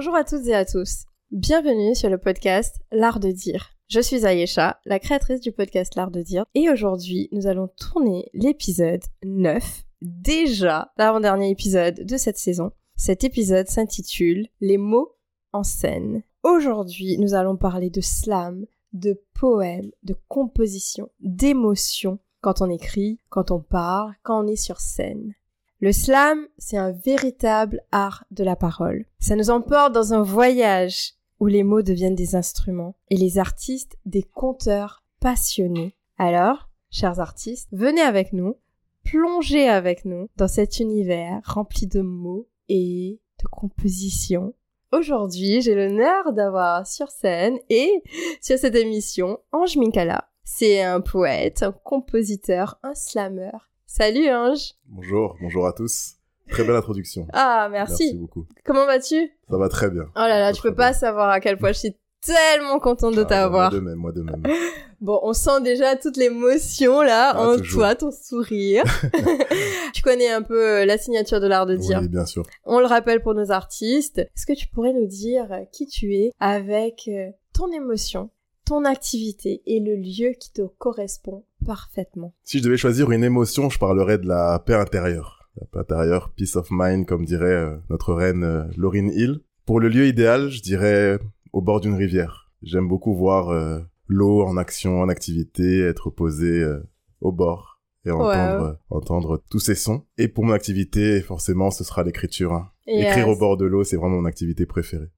Bonjour à toutes et à tous. Bienvenue sur le podcast L'Art de dire. Je suis Ayesha, la créatrice du podcast L'Art de dire, et aujourd'hui nous allons tourner l'épisode 9, déjà l'avant-dernier épisode de cette saison. Cet épisode s'intitule Les mots en scène. Aujourd'hui nous allons parler de slam, de poèmes, de composition, d'émotion quand on écrit, quand on parle, quand on est sur scène. Le slam, c'est un véritable art de la parole. Ça nous emporte dans un voyage où les mots deviennent des instruments et les artistes des conteurs passionnés. Alors, chers artistes, venez avec nous, plongez avec nous dans cet univers rempli de mots et de compositions. Aujourd'hui, j'ai l'honneur d'avoir sur scène et sur cette émission Ange Minkala. C'est un poète, un compositeur, un slammer. Salut Ange Bonjour, bonjour à tous. Très belle introduction. Ah, merci. Merci beaucoup. Comment vas-tu? Ça va très bien. Oh là là, tu peux pas bien. savoir à quel point je suis tellement contente de Ah, t'avoir. Moi de même, moi de même. Bon, on sent déjà toute l'émotion là Ah, en toujours. toi, ton sourire. tu connais un peu euh, la signature de l'art de dire. Oui, bien sûr. On le rappelle pour nos artistes. Est-ce que tu pourrais nous dire euh, qui tu es avec euh, ton émotion, ton activité et le lieu qui te correspond parfaitement Si je devais choisir une émotion, je parlerais de la paix intérieure. La paix intérieure, peace of mind, comme dirait euh, notre reine euh, Lauryn Hill. Pour le lieu idéal, je dirais au bord d'une rivière. J'aime beaucoup voir euh, l'eau en action, en activité, être posé euh, au bord et entendre, entendre tous ces sons. Et pour mon activité, forcément, ce sera l'écriture. hein. Écrire au bord de l'eau, c'est vraiment mon activité préférée.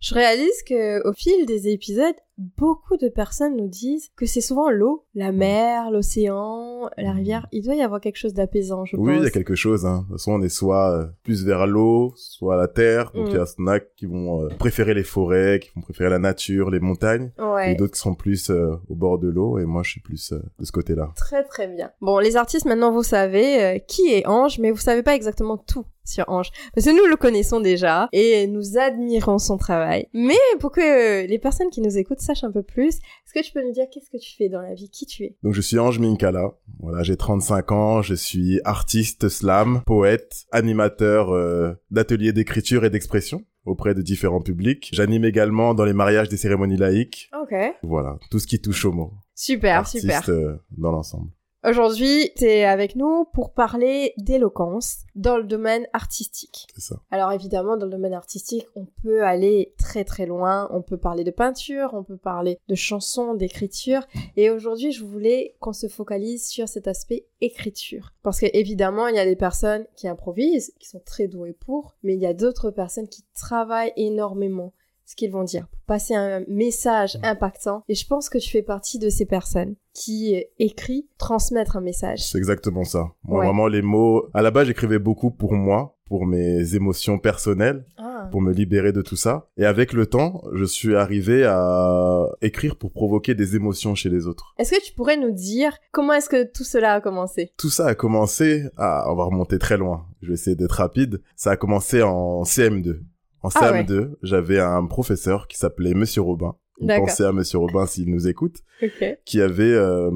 Je réalise que au fil des épisodes, beaucoup de personnes nous disent que c'est souvent l'eau, la mer, l'océan, la rivière. Il doit y avoir quelque chose d'apaisant, je Oui, il y a pense. quelque chose. Hein. De toute façon, on est soit euh, plus vers l'eau, soit la terre. Donc, Mm. il y a en a qui vont euh, préférer les forêts, qui vont préférer la nature, les montagnes. Et Ouais. d'autres qui sont plus euh, au bord de l'eau. Et moi, je suis plus euh, de ce côté-là. Très très bien. Bon, les artistes, maintenant vous savez qui est Ange, mais vous savez pas exactement tout sur Ange. Parce que nous le connaissons déjà et nous admirons son travail. Mais pour que euh, les personnes qui nous écoutent sachent un peu plus, est-ce que tu peux nous dire qu'est-ce que tu fais dans la vie, qui tu es? Donc, je suis Ange Minkala. Voilà, j'ai 35 ans. Je suis artiste slam, poète, animateur euh, d'ateliers d'écriture et d'expression auprès de différents publics. J'anime également dans les mariages des cérémonies laïques. Ok. Voilà, tout ce qui touche au mot. Super, Artiste super. euh, dans l'ensemble. Aujourd'hui, t'es avec nous pour parler d'éloquence dans le domaine artistique. C'est ça. Alors évidemment, dans le domaine artistique, on peut aller très très loin. On peut parler de peinture, on peut parler de chansons, d'écriture. Et aujourd'hui, je voulais qu'on se focalise sur cet aspect écriture. Parce que évidemment, il y a des personnes qui improvisent, qui sont très douées pour, mais il y a d'autres personnes qui travaillent énormément ce qu'ils vont dire pour passer un message impactant. Et je pense que tu fais partie de ces personnes qui écrit transmettre un message. C'est exactement ça. Moi, Ouais. vraiment, les mots... À la base, j'écrivais beaucoup pour moi, pour mes émotions personnelles, Ah. pour me libérer de tout ça. Et avec le temps, je suis arrivé à écrire pour provoquer des émotions chez les autres. Est-ce que tu pourrais nous dire comment est-ce que tout cela a commencé? Tout ça a commencé... à on va remonter très loin. Je vais essayer d'être rapide. Ça a commencé en CM2. En Ah ouais. CM2, j'avais un professeur qui s'appelait Monsieur Robin. Pensez à Monsieur Robin s'il nous écoute. Ok. qui avait euh,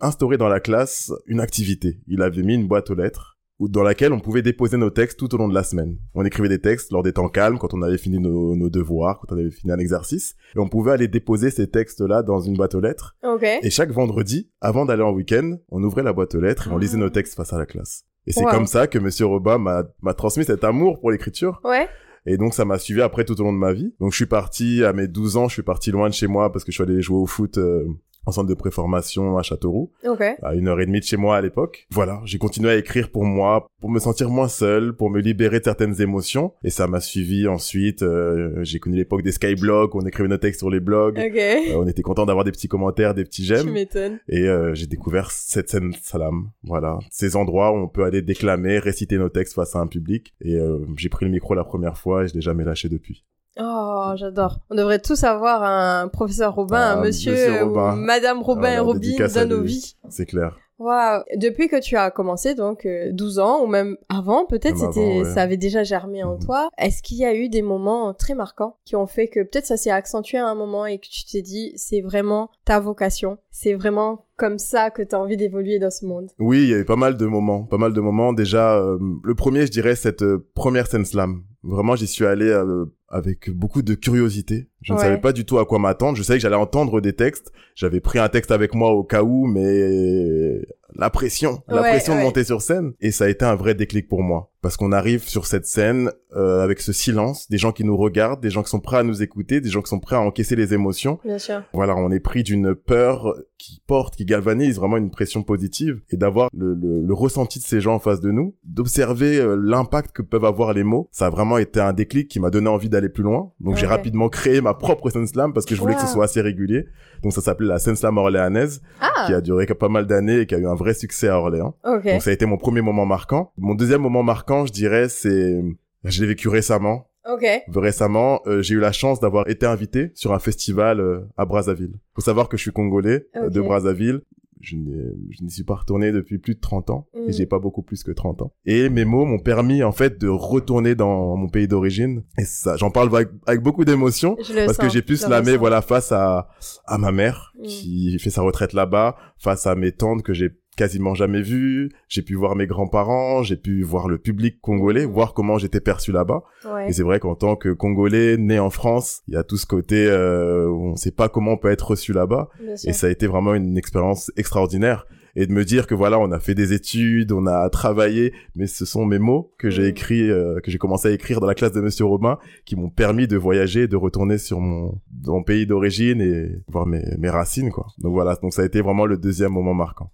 instauré dans la classe une activité. Il avait mis une boîte aux lettres dans laquelle on pouvait déposer nos textes tout au long de la semaine. On écrivait des textes lors des temps calmes, quand on avait fini nos, nos devoirs, quand on avait fini un exercice, et on pouvait aller déposer ces textes-là dans une boîte aux lettres. Et chaque vendredi, avant d'aller en week-end, on ouvrait la boîte aux lettres et on lisait Ah. nos textes face à la classe. Et c'est Wow. comme ça que Monsieur Robin m'a m'a transmis cet amour pour l'écriture. Ouais. Et donc ça m'a suivi après tout au long de ma vie. Donc je suis parti à mes 12 ans, je suis parti loin de chez moi parce que je suis allé jouer au foot euh, en centre de préformation à Châteauroux, Ok. à une heure et demie de chez moi à l'époque. Voilà, j'ai continué à écrire pour moi, pour me sentir moins seul, pour me libérer de certaines émotions. Et ça m'a suivi ensuite. euh, j'ai connu l'époque des skyblogs, on écrivait nos textes sur les blogs. Ok. Euh, on était content d'avoir des petits commentaires, des petits j'aime. Et euh, j'ai découvert cette scène salam. Voilà, ces endroits où on peut aller déclamer, réciter nos textes face à un public. Et euh, j'ai pris le micro la première fois et je l'ai jamais lâché depuis. Oh, j'adore. On devrait tous avoir un professeur Robin, Ah, un monsieur, monsieur euh, ou Robin. madame Robin et Robin dans nos vies. C'est clair. Waouh. Depuis que tu as commencé, donc euh, 12 ans, ou même avant, peut-être c'était, ouais. ça avait déjà germé en Mhm. toi. Est-ce qu'il y a eu des moments très marquants qui ont fait que peut-être ça s'est accentué à un moment et que tu t'es dit, c'est vraiment ta vocation, c'est vraiment comme ça que tu as envie d'évoluer dans ce monde? Oui, il y a eu pas mal de moments, pas mal de moments. Déjà, euh, le premier, je dirais, cette euh, première scène slam. Vraiment, j'y suis allé euh, avec beaucoup de curiosité. Je ne savais pas du tout à quoi m'attendre. Je savais que j'allais entendre des textes. J'avais pris un texte avec moi au cas où, mais la pression, la Ouais, pression ouais. de monter sur scène. Et ça a été un vrai déclic pour moi. Parce qu'on arrive sur cette scène euh, avec ce silence, des gens qui nous regardent, des gens qui sont prêts à nous écouter, des gens qui sont prêts à encaisser les émotions. Bien sûr. Voilà, on est pris d'une peur qui porte, qui galvanise vraiment une pression positive et d'avoir le, le, le ressenti de ces gens en face de nous, d'observer euh, l'impact que peuvent avoir les mots. Ça a vraiment été un déclic qui m'a donné envie d'aller plus loin. Donc j'ai rapidement créé ma propre scène slam parce que je voulais que ce soit assez régulier. Donc ça s'appelait la scène slam orléanaise Ah, qui a duré pas mal d'années et qui a eu un vrai succès à Orléans. Donc ça a été mon premier moment marquant. Mon deuxième moment marquant, je dirais, c'est je l'ai vécu récemment. Ok. Récemment, euh, j'ai eu la chance d'avoir été invité sur un festival euh, à Brazzaville. Faut savoir que je suis congolais euh, de. Brazzaville. Je n'y suis pas retourné depuis plus de 30 ans Mm. et j'ai pas beaucoup plus que 30 ans. Et mes mots m'ont permis en fait de retourner dans mon pays d'origine et ça j'en parle avec, avec beaucoup d'émotion parce que j'ai pu slammer voilà face à à ma mère Mm. qui fait sa retraite là-bas, face à mes tantes que j'ai quasiment jamais vues, j'ai pu voir mes grands-parents, j'ai pu voir le public congolais, voir comment j'étais perçu là-bas. Ouais. Et c'est vrai qu'en tant que Congolais né en France, il y a tout ce côté euh, où on sait pas comment on peut être reçu là-bas. Et ça a été vraiment une expérience extraordinaire. Et de me dire que voilà, on a fait des études, on a travaillé, mais ce sont mes mots que j'ai Mm. écrits, euh, que j'ai commencé à écrire dans la classe de Monsieur Robin, qui m'ont permis de voyager, de retourner sur mon, dans mon pays d'origine et voir mes, mes racines, quoi. Donc voilà, donc ça a été vraiment le deuxième moment marquant.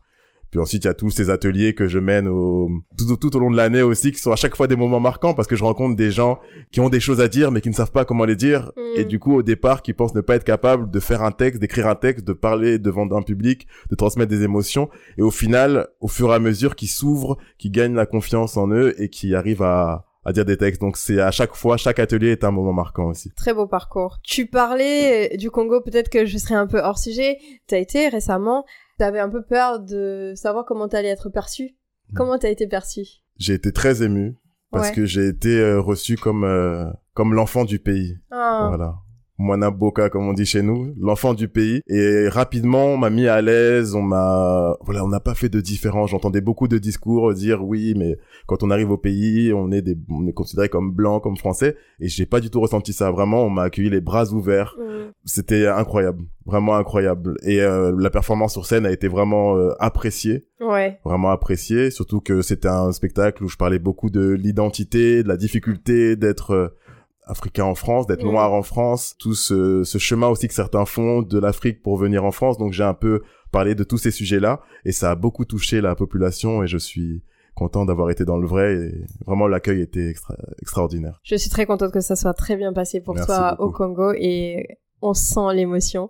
Puis ensuite, il y a tous ces ateliers que je mène au, tout, tout au long de l'année aussi, qui sont à chaque fois des moments marquants parce que je rencontre des gens qui ont des choses à dire mais qui ne savent pas comment les dire. Mm. Et du coup, au départ, qui pensent ne pas être capables de faire un texte, d'écrire un texte, de parler devant un public, de transmettre des émotions. Et au final, au fur et à mesure, qui s'ouvrent, qui gagnent la confiance en eux et qui arrivent à, à dire des textes. Donc c'est à chaque fois, chaque atelier est un moment marquant aussi. Très beau parcours. Tu parlais euh, du Congo, peut-être que je serais un peu hors sujet. T'as été récemment, t'avais un peu peur de savoir comment t'allais être perçu. Mm. Comment t'as été perçu? J'ai été très ému parce Ouais. que j'ai été euh, reçu comme euh, comme l'enfant du pays. Ah, Voilà. Moana Boka, comme on dit chez nous, l'enfant du pays. Et rapidement, on m'a mis à l'aise, on m'a, voilà, on n'a pas fait de différence. J'entendais beaucoup de discours dire oui, mais quand on arrive au pays, on est des, on est considéré comme blanc, comme français. Et j'ai pas du tout ressenti ça. Vraiment, on m'a accueilli les bras ouverts. C'était incroyable. Vraiment incroyable. Et euh, la performance sur scène a été vraiment euh, appréciée ouais. vraiment apprécié, surtout que c'était un spectacle où je parlais beaucoup de l'identité, de la difficulté d'être euh, africain en France, d'être Mm. noir en France, tout ce, ce chemin aussi que certains font de l'Afrique pour venir en France. Donc j'ai un peu parlé de tous ces sujets-là et ça a beaucoup touché la population et je suis content d'avoir été dans le vrai et vraiment l'accueil était extra- extraordinaire. Je suis très contente que ça soit très bien passé pour Merci toi au. Congo et on sent l'émotion.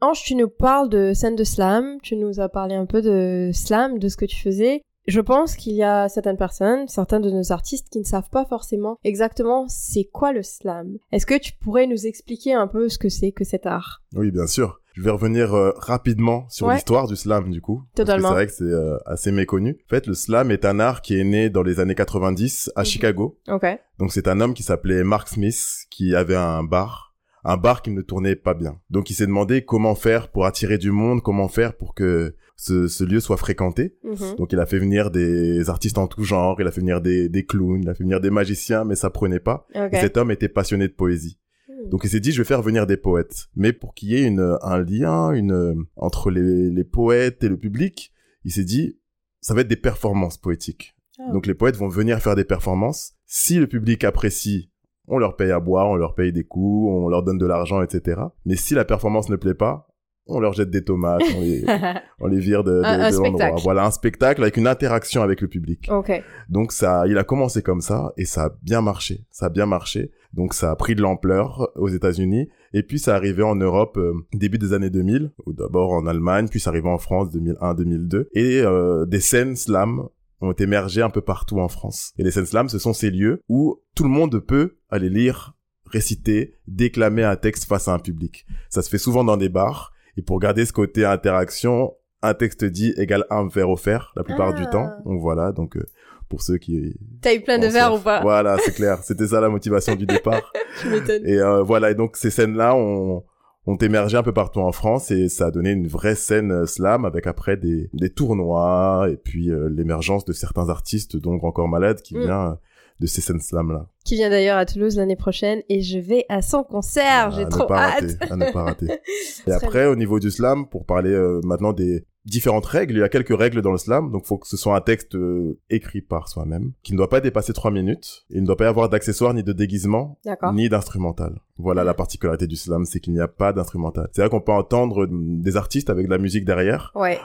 Ange, tu nous parles de scène de slam, tu nous as parlé un peu de slam, de ce que tu faisais. Je pense qu'il y a certaines personnes, certains de nos artistes qui ne savent pas forcément exactement c'est quoi le slam. Est-ce que tu pourrais nous expliquer un peu ce que c'est que cet art? Oui, bien sûr. Je vais revenir euh, rapidement sur Ouais. l'histoire du slam, du coup. Totalement. C'est vrai que c'est euh, assez méconnu. En fait, le slam est un art qui est né dans les années 90 à Mhm. Chicago. Ok. Donc c'est un homme qui s'appelait Mark Smith, qui avait un bar, un bar qui ne tournait pas bien. Donc il s'est demandé comment faire pour attirer du monde, comment faire pour que ce, ce lieu soit fréquenté. Mhm. Donc il a fait venir des artistes en tout genre, il a fait venir des, des clowns, il a fait venir des magiciens, mais ça prenait pas. Et cet homme était passionné de poésie. Hmm. Donc il s'est dit je vais faire venir des poètes, mais pour qu'il y ait une, un lien, une entre les, les poètes et le public, il s'est dit ça va être des performances poétiques. Ah. Donc les poètes vont venir faire des performances. Si le public apprécie, on leur paye à boire, on leur paye des coups, on leur donne de l'argent, etc. Mais si la performance ne plaît pas, on leur jette des tomates, on les, on les vire de, de, Un- un de l'endroit. spectacle. Voilà un spectacle avec une interaction avec le public. ok. Donc ça, il a commencé comme ça et ça a bien marché. Ça a bien marché. Donc ça a pris de l'ampleur aux États-Unis et puis ça arrivait en Europe euh, début des années 2000. Ou d'abord en Allemagne, puis ça arrivait en France 2001-2002 et euh, des scènes slam ont émergé un peu partout en France. Et les scènes slam, ce sont ces lieux où tout le monde peut aller lire, réciter, déclamer un texte face à un public. Ça se fait souvent dans des bars et pour garder ce côté interaction, un texte dit égale un verre offert la plupart du Ah. temps. Donc voilà, donc euh, pour ceux qui T'as eu plein de verres ou pas? Voilà, c'est clair. C'était ça la motivation du départ. Tu m'étonnes. Et euh, voilà, et donc ces scènes-là ont, ont émergé un peu partout en France et ça a donné une vraie scène euh, slam avec après des, des tournois et puis euh, l'émergence de certains artistes dont Encore Malade qui Mm. vient euh, de ces scènes slam là. Qui vient d'ailleurs à Toulouse l'année prochaine et je vais à son concert. J'ai à ne trop pas hâte. rater, à ne pas rater. Et après, au niveau du slam, pour parler euh, maintenant des différentes règles, il y a quelques règles dans le slam. Donc, faut que ce soit un texte euh, écrit par soi-même, qui ne doit pas dépasser trois minutes. Il ne doit pas y avoir d'accessoires ni de déguisement, ni d'instrumental. Voilà la particularité du slam, c'est qu'il n'y a pas d'instrumental. C'est vrai qu'on peut entendre mm, des artistes avec de la musique derrière Ouais.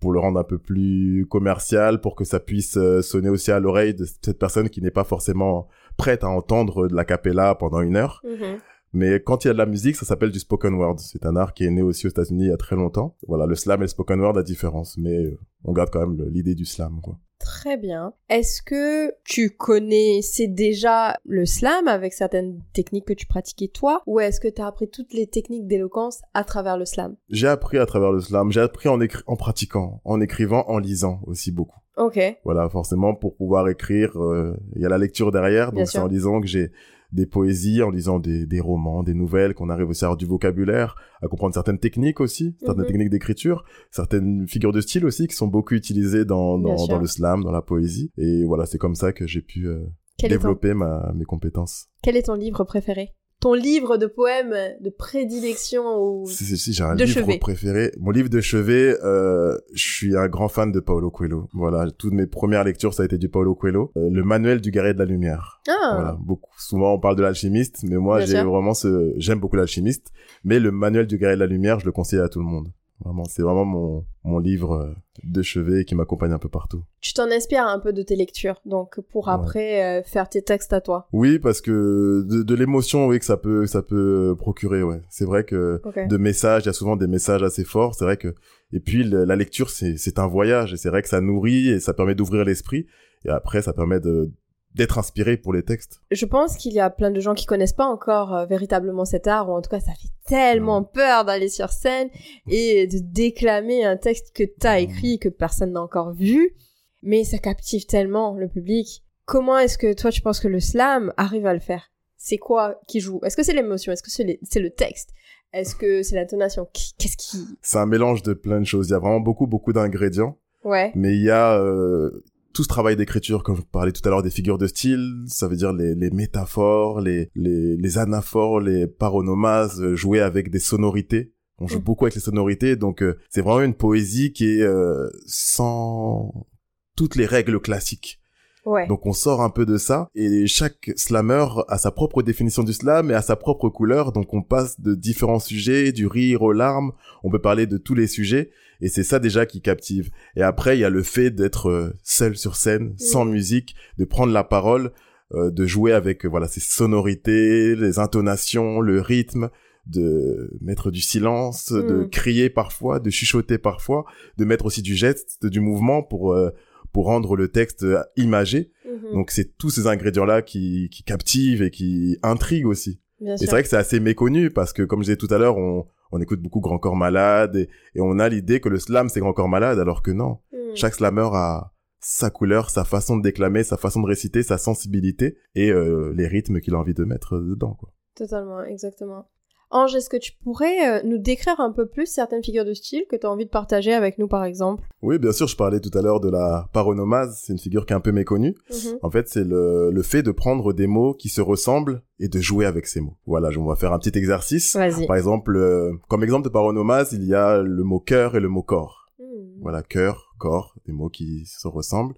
Pour le rendre un peu plus commercial, pour que ça puisse euh, sonner aussi à l'oreille de cette personne qui n'est pas forcément prête à entendre de la cappella pendant une heure. Mhm. Mais quand il y a de la musique, ça s'appelle du spoken word. C'est un art qui est né aussi aux États-Unis il y a très longtemps. Voilà, le slam et le spoken word, la différence. Mais euh, on garde quand même l'idée du slam, quoi. Très bien. Est-ce que tu connaissais déjà le slam avec certaines techniques que tu pratiquais toi? Ou est-ce que tu as appris toutes les techniques d'éloquence à travers le slam? J'ai appris à travers le slam. J'ai appris en, en pratiquant, en écrivant, en lisant aussi beaucoup. Ok. Voilà, forcément, pour pouvoir écrire, euh, il y a la lecture derrière. Donc, c'est en lisant que j'ai des poésies, en lisant des, des romans, des nouvelles, qu'on arrive aussi à avoir du vocabulaire, à comprendre certaines techniques aussi, certaines Mhm. techniques d'écriture, certaines figures de style aussi qui sont beaucoup utilisées dans, dans, le slam, dans la poésie. Et voilà, c'est comme ça que j'ai pu euh, ton, développer ma, mes compétences. quel est ton livre préféré? Ton livre de poèmes de prédilection ou... Si, si, j'ai un De livre chevet. préféré. Mon livre de chevet, euh, je suis un grand fan de Paulo Coelho. Voilà, toutes mes premières lectures, ça a été du Paulo Coelho. Euh, le manuel du guerrier de la lumière. Ah Voilà, beaucoup. Souvent, on parle de l'alchimiste, mais moi, j'ai vraiment ce, j'aime beaucoup l'alchimiste. Mais le manuel du guerrier de la lumière, je le conseille à tout le monde. Vraiment, c'est vraiment mon, mon livre euh, de chevet qui m'accompagne un peu partout. Tu t'en inspires un peu de tes lectures, donc pour Ouais. après euh, faire tes textes à toi. Oui, parce que de, de l'émotion, oui, que ça peut, ça peut procurer, ouais. C'est vrai que de messages, il y a souvent des messages assez forts, c'est vrai que, et puis le- la lecture, c'est un voyage, et c'est vrai que ça nourrit, et ça permet d'ouvrir l'esprit, et après, ça permet de, d'être inspiré pour les textes. Je pense qu'il y a plein de gens qui connaissent pas encore euh, véritablement cet art, ou en tout cas ça fait tellement peur d'aller sur scène et de déclamer un texte que t'as écrit que personne n'a encore vu, mais ça captive tellement le public. Comment est-ce que toi tu penses que le slam arrive à le faire? C'est quoi qui joue? Est-ce que c'est l'émotion? Est-ce que c'est les- le texte? Est-ce que c'est l'intonation? Qu'est-ce qui... C'est un mélange de plein de choses. Il y a vraiment beaucoup, beaucoup d'ingrédients. Ouais. Mais il y a euh, tout ce travail d'écriture, comme je parlais tout à l'heure des figures de style, ça veut dire les, les métaphores, les, les, les anaphores, les paronomases, euh, jouer avec des sonorités. On joue Mm. beaucoup avec les sonorités, donc euh, c'est vraiment une poésie qui est euh, sans toutes les règles classiques. Ouais. Donc on sort un peu de ça et chaque slammer a sa propre définition du slam et a sa propre couleur. Donc on passe de différents sujets, du rire aux larmes. On peut parler de tous les sujets et c'est ça déjà qui captive. Et après il y a le fait d'être euh, seul sur scène, sans musique, de prendre la parole, euh, de jouer avec euh, voilà ces sonorités, les intonations, le rythme de mettre du silence, de Mm. crier parfois, de chuchoter parfois, de mettre aussi du geste, du mouvement pour euh, pour rendre le texte imagé. Mhm. Donc c'est tous ces ingrédients-là qui, qui captivent et qui intriguent aussi. Bien Et c'est vrai que c'est assez méconnu parce que comme je disais tout à l'heure, on, on écoute beaucoup Grand Corps Malade et, et on a l'idée que le slam c'est Grand Corps Malade alors que non. Mhm. Chaque slammer a sa couleur, sa façon de déclamer, sa façon de réciter, sa sensibilité et euh, les rythmes qu'il a envie de mettre dedans. Quoi. Totalement, exactement. Ange, est-ce que tu pourrais euh, nous décrire un peu plus certaines figures de style que tu as envie de partager avec nous, par exemple? Oui, bien sûr, je parlais tout à l'heure de la paronomase, c'est une figure qui est un peu méconnue. Mhm. En fait, c'est le, le fait de prendre des mots qui se ressemblent et de jouer avec ces mots. Voilà, on va faire un petit exercice. Vas-y. Par exemple, euh, comme exemple de paronomase, il y a le mot cœur et le mot corps. Mhm. Voilà, cœur, corps, des mots qui se ressemblent.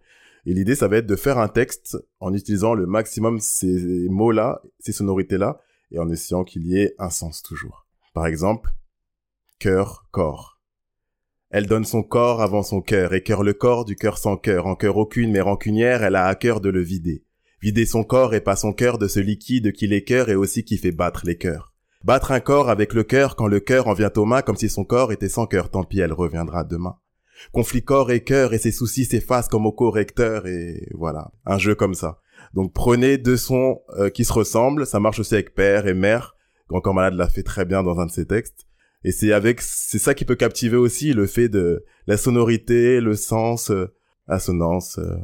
Et l'idée, ça va être de faire un texte en utilisant le maximum ces mots-là, ces sonorités-là, et en essayant qu'il y ait un sens toujours. Par exemple, cœur, corps. Elle donne son corps avant son cœur, et cœur le corps du cœur sans cœur. En cœur aucune, mais rancunière, elle a à cœur de le vider. Vider son corps et pas son cœur de ce liquide qui les cœurs et aussi qui fait battre les cœurs. Battre un corps avec le cœur quand le cœur en vient aux mains comme si son corps était sans cœur, tant pis elle reviendra demain. Conflit corps et cœur et ses soucis s'effacent comme au correcteur et voilà, un jeu comme ça. Donc prenez deux sons euh, qui se ressemblent, ça marche aussi avec père et mère. Corps Malade l'a fait très bien dans un de ses textes. Et c'est avec, c'est ça qui peut captiver aussi le fait de la sonorité, le sens, euh, assonance, euh,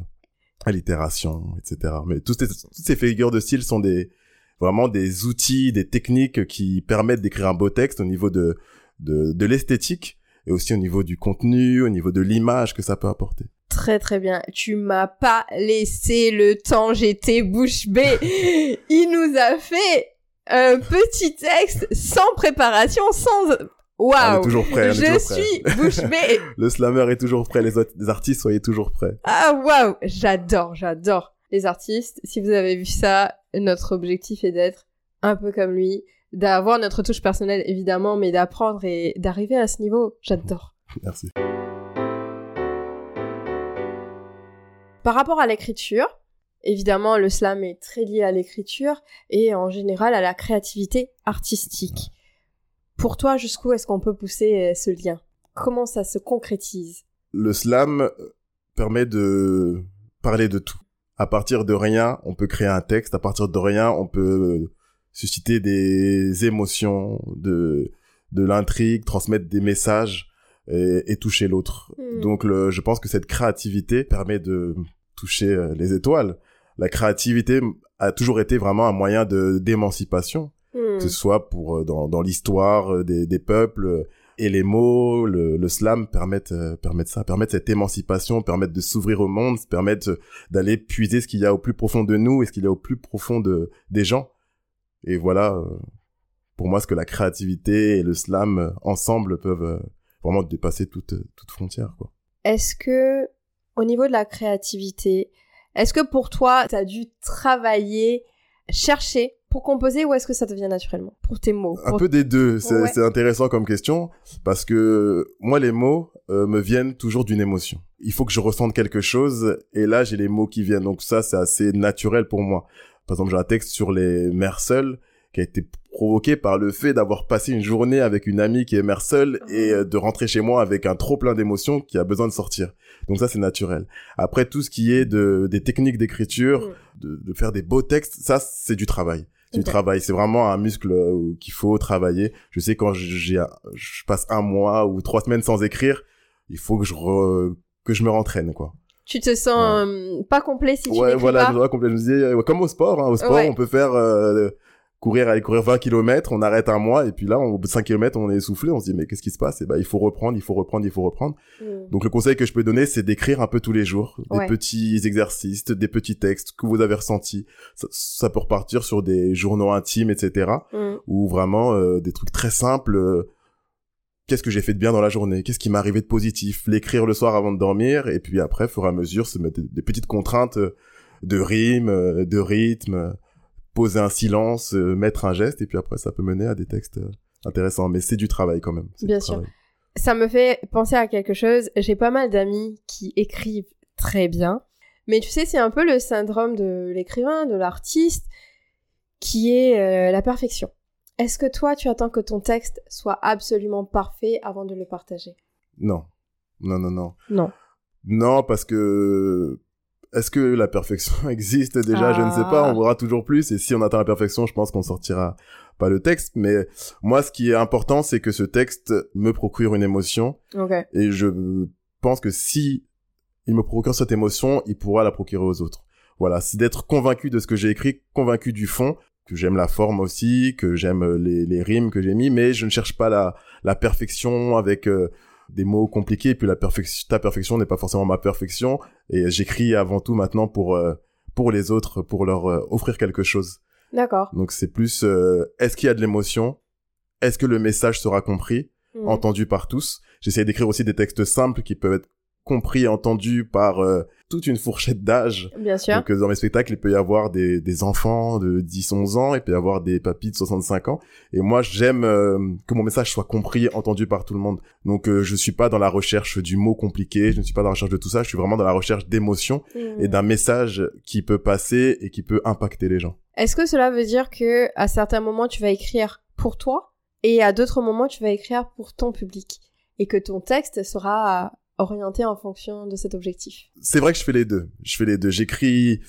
allitération, etc. Mais toutes ces, toutes ces figures de style sont des, vraiment des outils, des techniques qui permettent d'écrire un beau texte au niveau de, de, de l'esthétique et aussi au niveau du contenu, au niveau de l'image que ça peut apporter. Très très bien. Tu m'as pas laissé le temps, j'étais bouche bée. Il nous a fait un petit texte sans préparation, sans... Waouh toujours prêt. Je suis bouche bée. le slammer est toujours prêt. Les, autres, les artistes, soyez toujours prêts. Ah waouh J'adore, j'adore les artistes. Si vous avez vu ça, notre objectif est d'être un peu comme lui, d'avoir notre touche personnelle évidemment, mais d'apprendre et d'arriver à ce niveau. J'adore. Merci. Par rapport à l'écriture, évidemment, le slam est très lié à l'écriture et en général à la créativité artistique. Pour toi, jusqu'où est-ce qu'on peut pousser euh, ce lien? Comment ça se concrétise? Le slam permet de parler de tout. À partir de rien, on peut créer un texte. À partir de rien, on peut susciter des émotions, de de l'intrigue, transmettre des messages et, toucher l'autre. Hmm. Donc, le, je pense que cette créativité permet de toucher euh, les étoiles. La créativité a toujours été vraiment un moyen de d'émancipation, hmm. que ce soit pour euh, dans, dans l'histoire euh, des, des peuples et les mots, le, le slam permettent permettent ça, permettent cette émancipation, permettent de s'ouvrir au monde, permettent d'aller puiser ce qu'il y a au plus profond de nous et ce qu'il y a au plus profond de des gens. Et voilà, pour moi, ce que la créativité et le slam ensemble peuvent vraiment dépasser toute toute frontière, quoi. Est-ce que au niveau de la créativité, est-ce que pour toi, tu as dû travailler, chercher pour composer ou est-ce que ça te vient naturellement? Pour tes mots Un peu des deux. C'est intéressant comme question parce que moi, les mots euh, me viennent toujours d'une émotion. Il faut que je ressente quelque chose et là, j'ai les mots qui viennent. Donc ça, c'est assez naturel pour moi. Par exemple, j'ai un texte sur les mères seules qui a été provoqué par le fait d'avoir passé une journée avec une amie qui est mère seule et euh, de rentrer chez moi avec un trop plein d'émotions qui a besoin de sortir. Donc ça c'est naturel. Après tout ce qui est de des techniques d'écriture, de, de, faire des beaux textes, ça c'est du travail. Du travail, c'est vraiment un muscle euh, qu'il faut travailler. Je sais quand j'ai je passe un mois ou trois semaines sans écrire, il faut que je que je me rentraîne quoi tu te sens euh, pas complet si tu ouais voilà pas. je complet je me disais comme au sport hein, au sport on peut faire courir aller courir 20 km, on arrête un mois et puis là au bout de 5 km on est essoufflé, on se dit mais qu'est-ce qui se passe? Et ben il faut reprendre, il faut reprendre, il faut reprendre. Mm. Donc le conseil que je peux donner c'est d'écrire un peu tous les jours, des petits exercices, des petits textes que vous avez ressentis. Ça, peut repartir sur des journaux intimes, etc. Mm. Ou vraiment euh, des trucs très simples. Euh, qu'est-ce que j'ai fait de bien dans la journée? Qu'est-ce qui m'est arrivé de positif? L'écrire le soir avant de dormir et puis après, au fur et à mesure, se mettre des petites contraintes de rime, de rythme poser un silence, euh, mettre un geste, et puis après, ça peut mener à des textes euh, intéressants. Mais c'est du travail quand même. Bien sûr. Ça me fait penser à quelque chose. J'ai pas mal d'amis qui écrivent très bien. Mais tu sais, c'est un peu le syndrome de l'écrivain, de l'artiste, qui est euh, la perfection. Est-ce que toi, tu attends que ton texte soit absolument parfait avant de le partager? Non. Non, non, non. Non. Non, parce que est-ce que la perfection existe déjà? Je ne sais pas. On voudra toujours plus. Et si on atteint la perfection, je pense qu'on sortira pas le texte. Mais moi, ce qui est important, c'est que ce texte me procure une émotion. Et je pense que si il me procure cette émotion, il pourra la procurer aux autres. Voilà, c'est d'être convaincu de ce que j'ai écrit, convaincu du fond, que j'aime la forme aussi, que j'aime les, les rimes que j'ai mis, mais je ne cherche pas la, la perfection avec euh, des mots compliqués et puis la perfection ta perfection n'est pas forcément ma perfection et j'écris avant tout maintenant pour euh, pour les autres pour leur euh, offrir quelque chose. D'accord. Donc c'est plus euh, est-ce qu'il y a de l'émotion? Est-ce que le message sera compris? Mmh. entendu par tous. J'essaie d'écrire aussi des textes simples qui peuvent être compris et entendus par toute une fourchette d'âge. Bien sûr. Donc dans mes spectacles, il peut y avoir des, des enfants de 10-11 ans, il peut y avoir des papis de 65 ans. Et moi, j'aime euh, que mon message soit compris, entendu par tout le monde. Donc euh, je suis pas dans la recherche du mot compliqué, je ne suis pas dans la recherche de tout ça, je suis vraiment dans la recherche d'émotion mmh. et d'un message qui peut passer et qui peut impacter les gens. Est-ce que cela veut dire que à certains moments tu vas écrire pour toi et à d'autres moments tu vas écrire pour ton public et que ton texte sera orienté en fonction de cet objectif. C'est vrai que je fais les deux. Je fais les deux. J'écris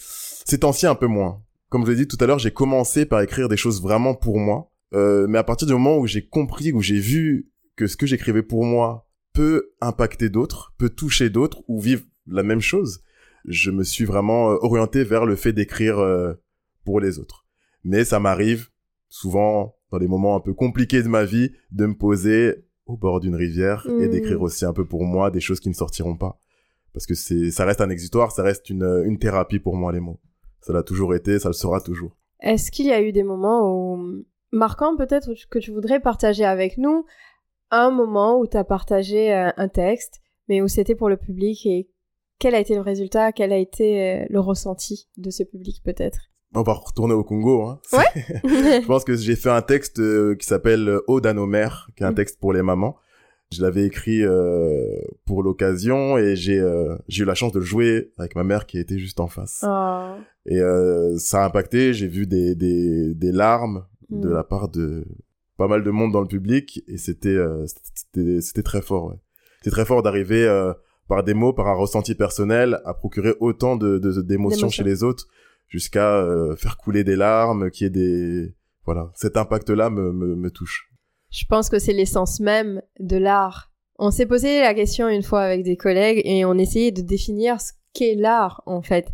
c'est ancien un peu moins. Comme je l'ai dit tout à l'heure, j'ai commencé par écrire des choses vraiment pour moi. Euh, mais à partir du moment où j'ai compris, où j'ai vu que ce que j'écrivais pour moi peut impacter d'autres, peut toucher d'autres ou vivre la même chose, je me suis vraiment euh, orienté vers le fait d'écrire euh, pour les autres. Mais ça m'arrive souvent dans des moments un peu compliqués de ma vie de me poser au bord d'une rivière et Mm. d'écrire aussi un peu pour moi des choses qui ne sortiront pas. Parce que c'est, ça reste un exutoire, ça reste une, une thérapie pour moi, les mots. Ça l'a toujours été, ça le sera toujours. Est-ce qu'il y a eu des moments où, marquants peut-être, que tu voudrais partager avec nous, un moment où tu as partagé euh, un texte, mais où c'était pour le public et quel a été le résultat, quel a été euh, le ressenti de ce public peut-être? On va retourner au Congo. Hein. Ouais. Je pense que j'ai fait un texte euh, qui s'appelle euh, Ode à nos mères, qui est un Mm. texte pour les mamans. Je l'avais écrit euh, pour l'occasion et j'ai euh, j'ai eu la chance de le jouer avec ma mère qui était juste en face. Oh. Et euh, ça a impacté. J'ai vu des, des, des larmes de Mm. la part de pas mal de monde dans le public et c'était c'était c'était très fort. Ouais. C'est très fort d'arriver par des mots, par un ressenti personnel, à procurer autant de de- d'émotions D'émotions. chez les autres, jusqu'à euh, faire couler des larmes, qui est des voilà. Cet impact-là me, me me touche. Je pense que c'est l'essence même de l'art. On s'est posé la question une fois avec des collègues et on essayait de définir ce qu'est l'art en fait.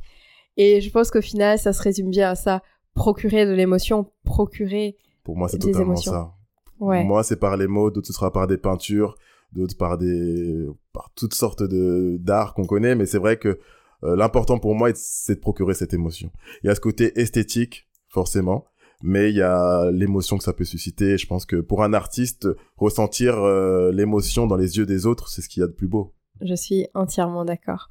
Et je pense qu'au final, ça se résume bien à ça. Procurer de l'émotion, procurer... Pour moi, c'est totalement émotions. ça. Ouais. Moi, c'est par les mots, d'autres ce sera par des peintures, d'autres par des par toutes sortes de d'art qu'on connaît, mais c'est vrai que euh, l'important pour moi c'est de procurer cette émotion. Il y a ce côté esthétique forcément, mais il y a l'émotion que ça peut susciter. Je pense que pour un artiste, ressentir euh, l'émotion dans les yeux des autres, c'est ce qu'il y a de plus beau. Je suis entièrement d'accord.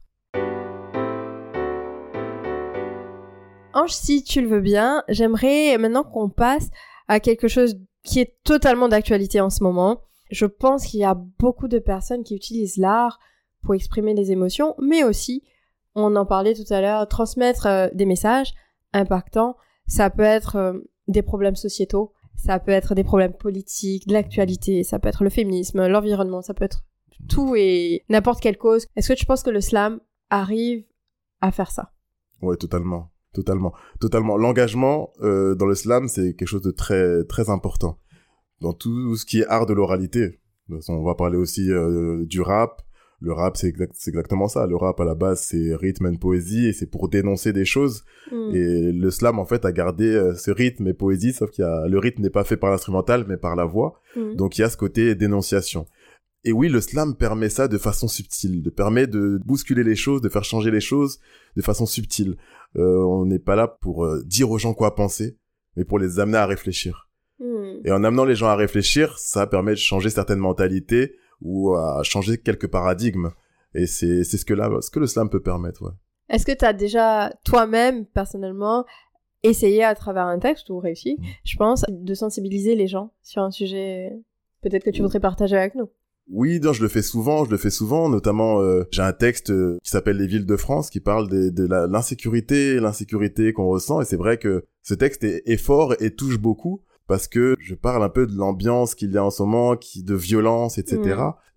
Ange, si tu le veux bien, j'aimerais maintenant qu'on passe à quelque chose qui est totalement d'actualité en ce moment. Je pense qu'il y a beaucoup de personnes qui utilisent l'art pour exprimer des émotions, mais aussi, on en parlait tout à l'heure, transmettre euh, des messages impactants. Ça peut être euh, des problèmes sociétaux, ça peut être des problèmes politiques, de l'actualité, ça peut être le féminisme, l'environnement, ça peut être tout et n'importe quelle cause. Est-ce que tu penses que le slam arrive à faire ça? Ouais, totalement, totalement, totalement. L'engagement euh, dans le slam, c'est quelque chose de très très important dans tout ce qui est art de l'oralité. On va parler aussi du rap. Le rap, c'est exact, c'est exactement ça. Le rap, à la base, c'est rythme et poésie, et c'est pour dénoncer des choses. Hmm. Et le slam, en fait, a gardé euh, ce rythme et poésie, sauf qu'il a le rythme n'est pas fait par l'instrumental, mais par la voix. Hmm. Donc il y a ce côté dénonciation. Et oui, le slam permet ça de façon subtile, de permet de bousculer les choses, de faire changer les choses de façon subtile. Euh, on n'est pas là pour euh, dire aux gens quoi penser, mais pour les amener à réfléchir. Hmm. Et en amenant les gens à réfléchir, ça permet de changer certaines mentalités ou à changer quelques paradigmes. Et c'est c'est ce que là, ce que le slam peut permettre. Ouais. Est-ce que tu as déjà toi-même, personnellement, essayé à travers un texte ou réussi, Mm. je pense, de sensibiliser les gens sur un sujet peut-être que tu voudrais partager avec nous? Oui, non, je le fais souvent, je le fais souvent, notamment euh, j'ai un texte euh, qui s'appelle Les villes de France qui parle des- de, l'insécurité, l'insécurité qu'on ressent et c'est vrai que ce texte est, est fort et touche beaucoup parce que je parle un peu de l'ambiance qu'il y a en ce moment, qui de violence, etc.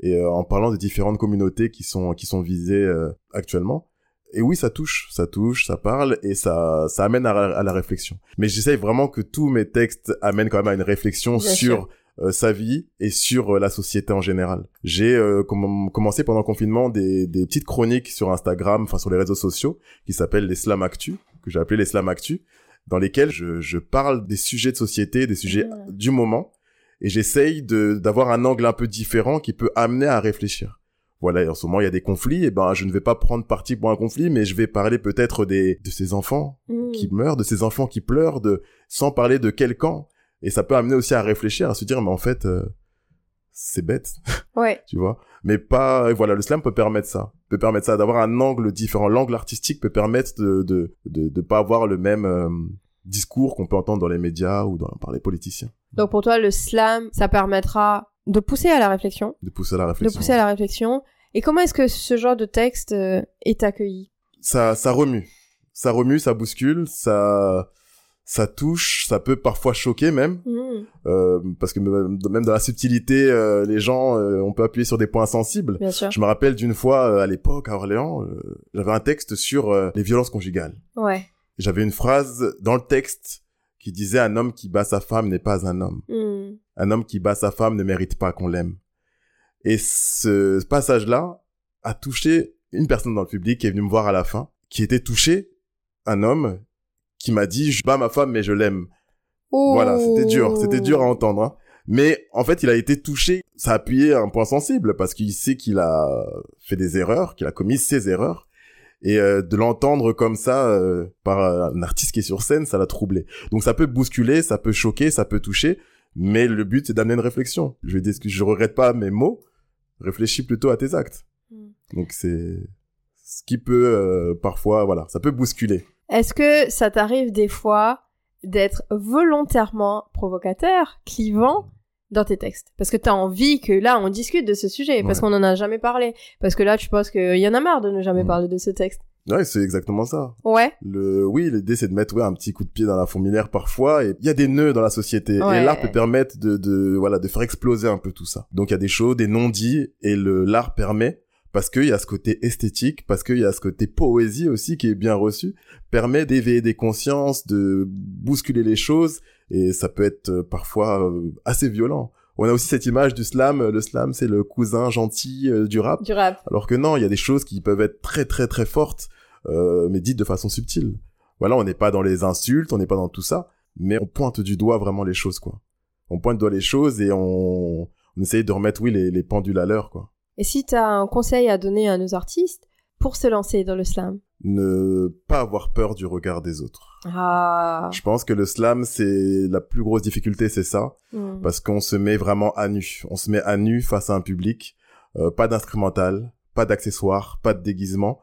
Et euh, en parlant de différentes communautés qui sont qui sont visées euh, actuellement. Et oui, ça touche, ça touche, ça parle et ça ça amène à, la- à la réflexion. Mais j'essaye vraiment que tous mes textes amènent quand même à une réflexion Bien sur sûr. euh, sa vie et sur euh, la société en général. J'ai euh, comm- commencé pendant le confinement des, des petites chroniques sur Instagram, enfin sur les réseaux sociaux, qui s'appellent les Slam Actu, que j'ai appelé les Slam Actu, dans lesquels je, je parle des sujets de société, des sujets Ah. du moment, et j'essaye de d'avoir un angle un peu différent qui peut amener à réfléchir. Voilà, et en ce moment il y a des conflits, et ben je ne vais pas prendre parti pour un conflit, mais je vais parler peut-être des de ces enfants Hmm. qui meurent, de ces enfants qui pleurent, de sans parler de quel camp. Et ça peut amener aussi à réfléchir, à se dire, mais en fait, euh, c'est bête, Ouais. tu vois? Mais pas, voilà, le slam peut permettre ça, peut permettre ça, d'avoir un angle différent. L'angle artistique peut permettre de de de, de pas avoir le même euh, discours qu'on peut entendre dans les médias ou dans, par les politiciens, Donc pour toi, le slam, ça permettra de pousser à la réflexion, de pousser à la de réflexion. pousser à la réflexion. Et comment est-ce que ce genre de texte euh, est accueilli? Ça ça remue, ça remue, ça bouscule, ça ça touche, ça peut parfois choquer même. Hmm. Euh, parce que même dans la subtilité, euh, les gens, euh, on peut appuyer sur des points sensibles. Bien sûr. Je me rappelle d'une fois euh, à l'époque à Orléans, euh, j'avais un texte sur les violences conjugales. Ouais. J'avais une phrase dans le texte qui disait un homme qui bat sa femme n'est pas un homme. Hmm. Un homme qui bat sa femme ne mérite pas qu'on l'aime. Et ce passage-là a touché une personne dans le public qui est venue me voir à la fin, qui était touché, un homme qui m'a dit je bats ma femme mais je l'aime. Voilà, c'était dur, c'était dur à entendre. hein. Mais en fait, il a été touché, ça a appuyé un point sensible parce qu'il sait qu'il a fait des erreurs, qu'il a commis ses erreurs. Et euh, de l'entendre comme ça euh, par un artiste qui est sur scène, ça l'a troublé. Donc ça peut bousculer, ça peut choquer, ça peut toucher, mais le but c'est d'amener une réflexion. Je dire que je regrette pas mes mots, réfléchis plutôt à tes actes. Mm. Donc c'est ce qui peut euh, parfois, voilà, ça peut bousculer. Est-ce que ça t'arrive des fois d'être volontairement provocateur, clivant dans tes textes? Parce que t'as envie que là on discute de ce sujet, parce Ouais. qu'on en a jamais parlé. Parce que là tu penses qu'il y en a marre de ne jamais Mm. parler de ce texte. Ouais, c'est exactement ça. Ouais. Le, oui, l'idée c'est de mettre ouais, un petit coup de pied dans la fourmilière parfois. Et il y a des nœuds dans la société. Ouais. Et l'art peut permettre de, de, voilà, de faire exploser un peu tout ça. Donc il y a des choses, des non-dits, et le l'art permet parce qu'il y a ce côté esthétique, parce qu'il y a ce côté poésie aussi qui est bien reçu, permet d'éveiller des consciences, de bousculer les choses, et ça peut être euh, parfois euh, assez violent. On a aussi cette image du slam. Le slam, c'est le cousin gentil euh, du rap. Du rap. Alors que non, il y a des choses qui peuvent être très très très fortes, euh, mais dites de façon subtile. Voilà, on n'est pas dans les insultes, on n'est pas dans tout ça, mais on pointe du doigt vraiment les choses, quoi. On pointe du doigt les choses et on, on essaye de remettre, oui, les, les pendules à l'heure, quoi. Et si t'as un conseil à donner à nos artistes pour se lancer dans le slam? Ne pas avoir peur du regard des autres. Ah. Je pense que le slam, c'est la plus grosse difficulté, c'est ça. Mm. parce qu'on se met vraiment à nu. On se met à nu face à un public, euh, pas d'instrumental, pas d'accessoires, pas de déguisement.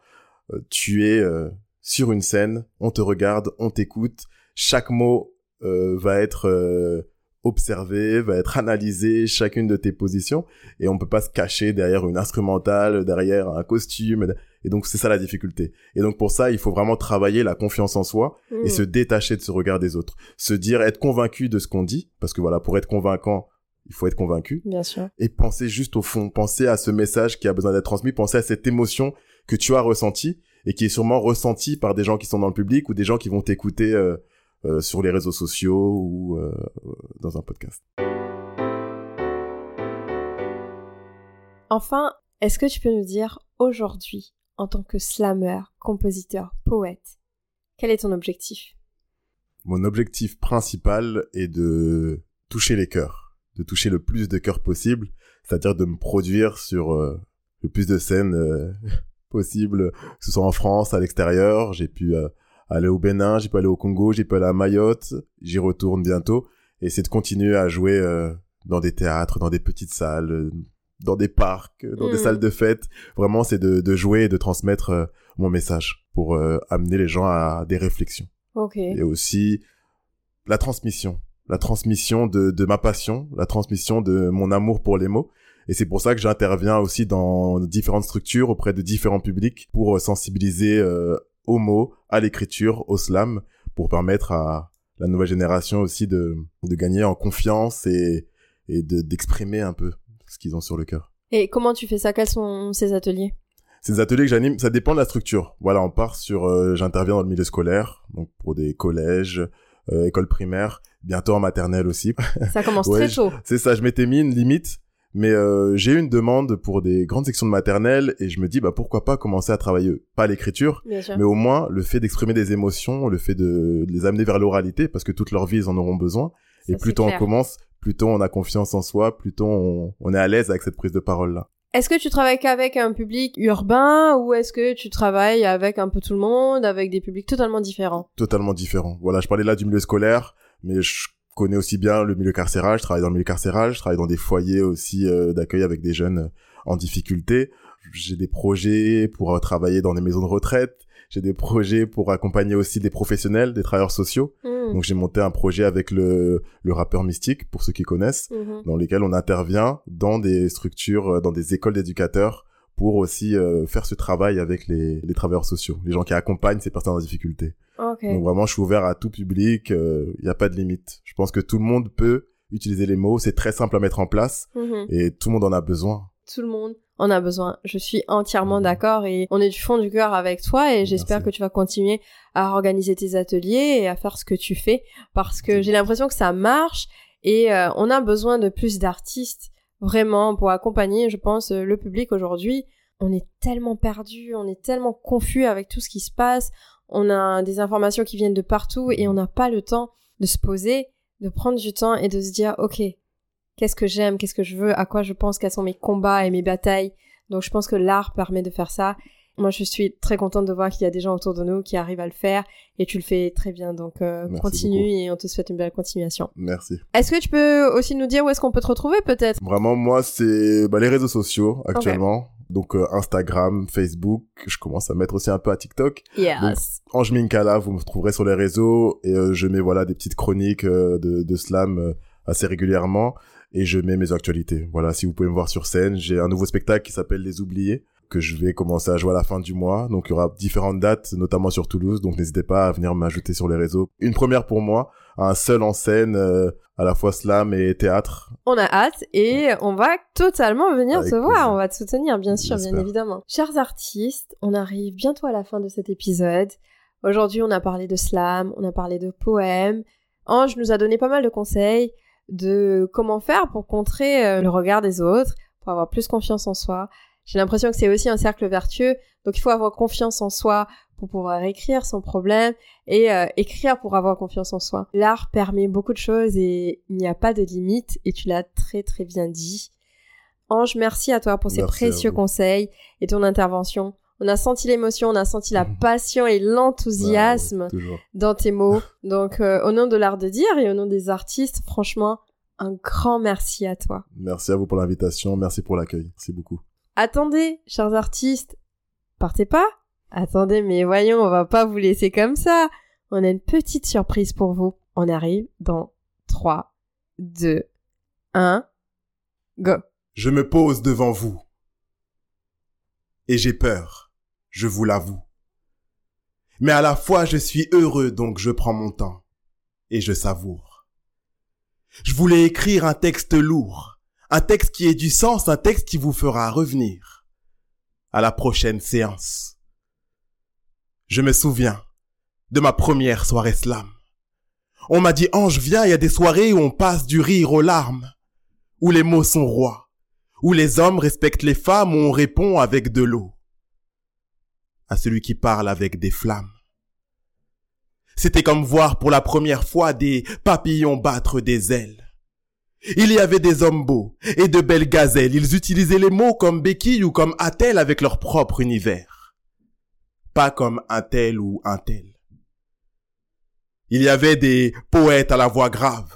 Euh, tu es euh, sur une scène, on te regarde, on t'écoute. Chaque mot va être observé, va être analysé, chacune de tes positions, et on peut pas se cacher derrière une instrumentale, derrière un costume. Et donc c'est ça la difficulté. Et donc pour ça, il faut vraiment travailler la confiance en soi Mm. et se détacher de ce regard des autres. Se dire, être convaincu de ce qu'on dit, parce que voilà, pour être convaincant, il faut être convaincu, Bien sûr. et penser juste au fond, penser à ce message qui a besoin d'être transmis, penser à cette émotion que tu as ressentie, et qui est sûrement ressentie par des gens qui sont dans le public, ou des gens qui vont t'écouter euh, euh, sur les réseaux sociaux, ou euh, dans un podcast. Enfin, est-ce que tu peux nous dire aujourd'hui, en tant que slammer, compositeur, poète, quel est ton objectif? Mon objectif principal est de toucher les cœurs, de toucher le plus de cœurs possible, c'est-à-dire de me produire sur euh, le plus de scènes euh, possible, que ce soit en France, à l'extérieur. J'ai pu euh, aller au Bénin, j'ai pu aller au Congo, j'ai pu aller à Mayotte, j'y retourne bientôt, et c'est de continuer à jouer euh, dans des théâtres, dans des petites salles, euh, dans des parcs, dans des Mm. salles de fête. Vraiment, c'est de, de jouer et de transmettre euh, mon message pour euh, amener les gens à des réflexions Ok. et aussi la transmission, la transmission de, de ma passion, la transmission de mon amour pour les mots. Et c'est pour ça que j'interviens aussi dans différentes structures auprès de différents publics pour sensibiliser euh, aux mots, à l'écriture, au slam, pour permettre à la nouvelle génération aussi de, de gagner en confiance et, et de, d'exprimer un peu ce qu'ils ont sur le cœur. Et comment tu fais ça? Quels sont ces ateliers? Ces ateliers que j'anime, ça dépend de la structure. Voilà, on part sur, euh, j'interviens dans le milieu scolaire, donc pour des collèges, euh, écoles primaires, bientôt en maternelle aussi. Ça commence Ouais, très tôt. C'est ça, je m'étais mis une limite, mais euh, j'ai eu une demande pour des grandes sections de maternelle et je me dis bah pourquoi pas commencer à travailler pas l'écriture, mais au moins le fait d'exprimer des émotions, le fait de, les amener vers l'oralité parce que toute leur vie ils en auront besoin. Ça, et plus tôt on commence, plus tôt on a confiance en soi, plus tôt on, on est à l'aise avec cette prise de parole là. Est-ce que tu travailles qu'avec un public urbain ou est-ce que tu travailles avec un peu tout le monde, avec des publics totalement différents? Totalement différent. Voilà, je parlais là du milieu scolaire, mais je connais aussi bien le milieu carcéral, je travaille dans le milieu carcéral, je travaille dans des foyers aussi euh, d'accueil avec des jeunes euh, en difficulté. J'ai des projets pour euh, travailler dans des maisons de retraite, j'ai des projets pour accompagner aussi des professionnels, des travailleurs sociaux. Hmm. Donc j'ai monté un projet avec le, le rappeur Mystique, pour ceux qui connaissent, Mhm. dans lesquels on intervient dans des structures, dans des écoles d'éducateurs, pour aussi euh, faire ce travail avec les, les travailleurs sociaux, les gens qui accompagnent ces personnes en difficulté. Ok. Donc vraiment, je suis ouvert à tout public. Il n'y a pas de limite. Je pense que tout le monde peut utiliser les mots. C'est très simple à mettre en place Mhm. et tout le monde en a besoin. Tout le monde en a besoin. Je suis entièrement Mhm. d'accord et on est du fond du cœur avec toi et j'espère que tu vas continuer à organiser tes ateliers et à faire ce que tu fais parce que j'ai l'impression que ça marche et euh, on a besoin de plus d'artistes vraiment pour accompagner, je pense, euh, le public aujourd'hui. On est tellement perdu, on est tellement confus avec tout ce qui se passe. On a des informations qui viennent de partout et on n'a pas le temps de se poser, de prendre du temps et de se dire, ok, qu'est-ce que j'aime, qu'est-ce que je veux, à quoi je pense, quels sont mes combats et mes batailles. Donc je pense que l'art permet de faire ça. Moi, je suis très contente de voir qu'il y a des gens autour de nous qui arrivent à le faire et tu le fais très bien. Donc euh, continue et on te souhaite une belle continuation. Merci. Est-ce que tu peux aussi nous dire où est-ce qu'on peut te retrouver peut-être? Vraiment, moi, c'est bah, les réseaux sociaux actuellement. Donc euh, Instagram, Facebook, je commence à mettre aussi un peu à TikTok. Yes. Donc, Ange Minkala, vous me trouverez sur les réseaux et euh, je mets voilà des petites chroniques de, de slam assez régulièrement et je mets mes actualités. Voilà, si vous pouvez me voir sur scène, j'ai un nouveau spectacle qui s'appelle Les Oubliés que je vais commencer à jouer à la fin du mois. Donc il y aura différentes dates, notamment sur Toulouse. Donc n'hésitez pas à venir m'ajouter sur les réseaux. Une première pour moi, un seul en scène, euh, à la fois slam et théâtre. On a hâte et on va totalement venir te voir. On va te soutenir, bien sûr, bien évidemment. Chers artistes, on arrive bientôt à la fin de cet épisode. Aujourd'hui, on a parlé de slam, on a parlé de poèmes. Ange nous a donné pas mal de conseils de comment faire pour contrer euh, le regard des autres, pour avoir plus confiance en soi. J'ai l'impression que c'est aussi un cercle vertueux, donc il faut avoir confiance en soi pour pouvoir écrire son problème et euh, écrire pour avoir confiance en soi. L'art permet beaucoup de choses et il n'y a pas de limite et tu l'as très très bien dit. Ange, merci à toi pour ces précieux conseils et ton intervention. On a senti l'émotion, on a senti la passion et l'enthousiasme dans tes mots. Donc, euh, au nom de l'art de dire et au nom des artistes, franchement, un grand merci à toi. Merci à vous pour l'invitation, merci pour l'accueil, merci beaucoup. Attendez, chers artistes, partez pas. Attendez, mais voyons, on va pas vous laisser comme ça. On a une petite surprise pour vous. On arrive dans 3, 2, 1, go. Je me pose devant vous. Et j'ai peur je vous l'avoue. Mais à la fois je suis heureux donc je prends mon temps et je savoure. Je voulais écrire un texte lourd, un texte qui ait du sens, un texte qui vous fera revenir à la prochaine séance. Je me souviens de ma première soirée slam. On m'a dit Ange viens, il y a des soirées où on passe du rire aux larmes, où les mots sont rois, où les hommes respectent les femmes, où on répond avec de l'eau à celui qui parle avec des flammes. C'était comme voir pour la première fois des papillons battre des ailes. Il y avait des hommes beaux et de belles gazelles. Ils utilisaient les mots comme béquille ou comme attel avec leur propre univers. Pas comme un tel ou un tel. Il y avait des poètes à la voix grave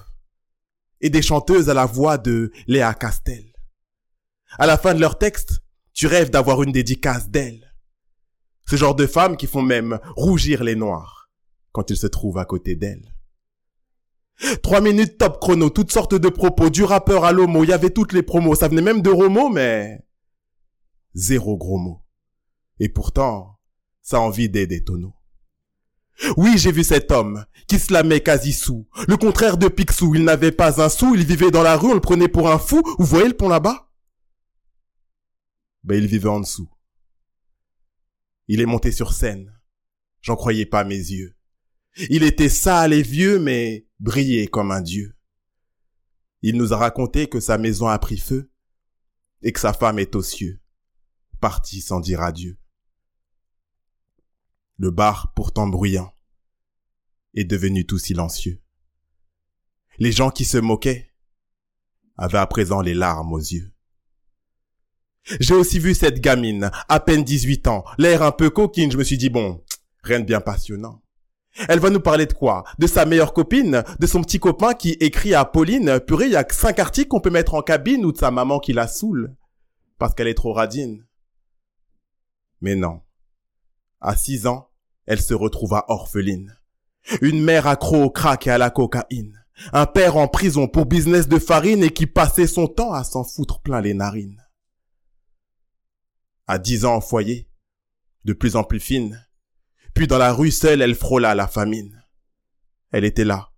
et des chanteuses à la voix de Léa Castel. À la fin de leur texte, tu rêves d'avoir une dédicace d'elle. Ce genre de femmes qui font même rougir les noirs quand ils se trouvent à côté d'elles. Trois minutes top chrono, toutes sortes de propos, du rappeur à l'homo, il y avait toutes les promos, ça venait même de Romo, mais zéro gros mot. Et pourtant, ça a envie des tonneaux. Oui, j'ai vu cet homme qui se la quasi sous. Le contraire de Picsou, il n'avait pas un sou, il vivait dans la rue, on le prenait pour un fou. Vous voyez le pont là-bas? Ben, il vivait en dessous. Il est monté sur scène. J'en croyais pas mes yeux. Il était sale et vieux, mais brillait comme un dieu. Il nous a raconté que sa maison a pris feu et que sa femme est aux cieux, partie sans dire adieu. Le bar, pourtant bruyant, est devenu tout silencieux. Les gens qui se moquaient avaient à présent les larmes aux yeux. J'ai aussi vu cette gamine, à peine 18 ans, l'air un peu coquine, je me suis dit bon, rien de bien passionnant. Elle va nous parler de quoi? De sa meilleure copine De son petit copain qui écrit à Pauline Purée, il y a cinq articles qu'on peut mettre en cabine ou de sa maman qui la saoule parce qu'elle est trop radine. Mais non. À six ans, elle se retrouva orpheline. Une mère accro au crack et à la cocaïne. Un père en prison pour business de farine et qui passait son temps à s'en foutre plein les narines à dix ans au foyer, de plus en plus fine. Puis dans la rue seule, elle frôla la famine. Elle était là,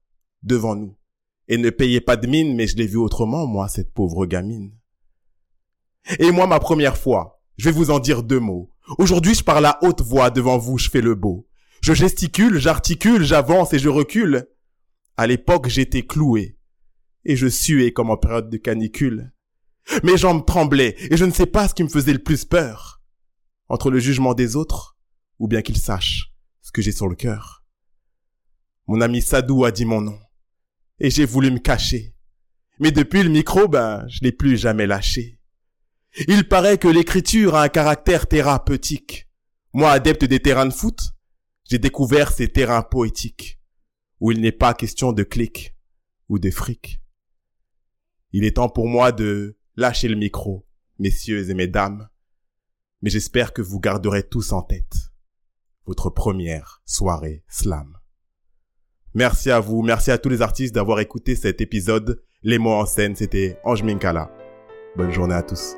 devant nous, et ne payait pas de mine, mais je l'ai vue autrement, moi, cette pauvre gamine. Et moi, ma première fois, je vais vous en dire deux mots. Aujourd'hui, je parle à haute voix devant vous, je fais le beau. Je gesticule, j'articule, j'avance et je recule. À l'époque, j'étais cloué. Et je suais comme en période de canicule. Mes jambes tremblaient et je ne sais pas ce qui me faisait le plus peur. Entre le jugement des autres ou bien qu'ils sachent ce que j'ai sur le cœur. Mon ami Sadou a dit mon nom et j'ai voulu me cacher. Mais depuis le micro, ben, je l'ai plus jamais lâché. Il paraît que l'écriture a un caractère thérapeutique. Moi, adepte des terrains de foot, j'ai découvert ces terrains poétiques, où il n'est pas question de clic ou de fric. Il est temps pour moi de lâcher le micro, messieurs et mesdames, mais j'espère que vous garderez tous en tête votre première soirée slam. Merci à vous, merci à tous les artistes d'avoir écouté cet épisode. Les mots en scène, c'était Ange Minkala. Bonne journée à tous.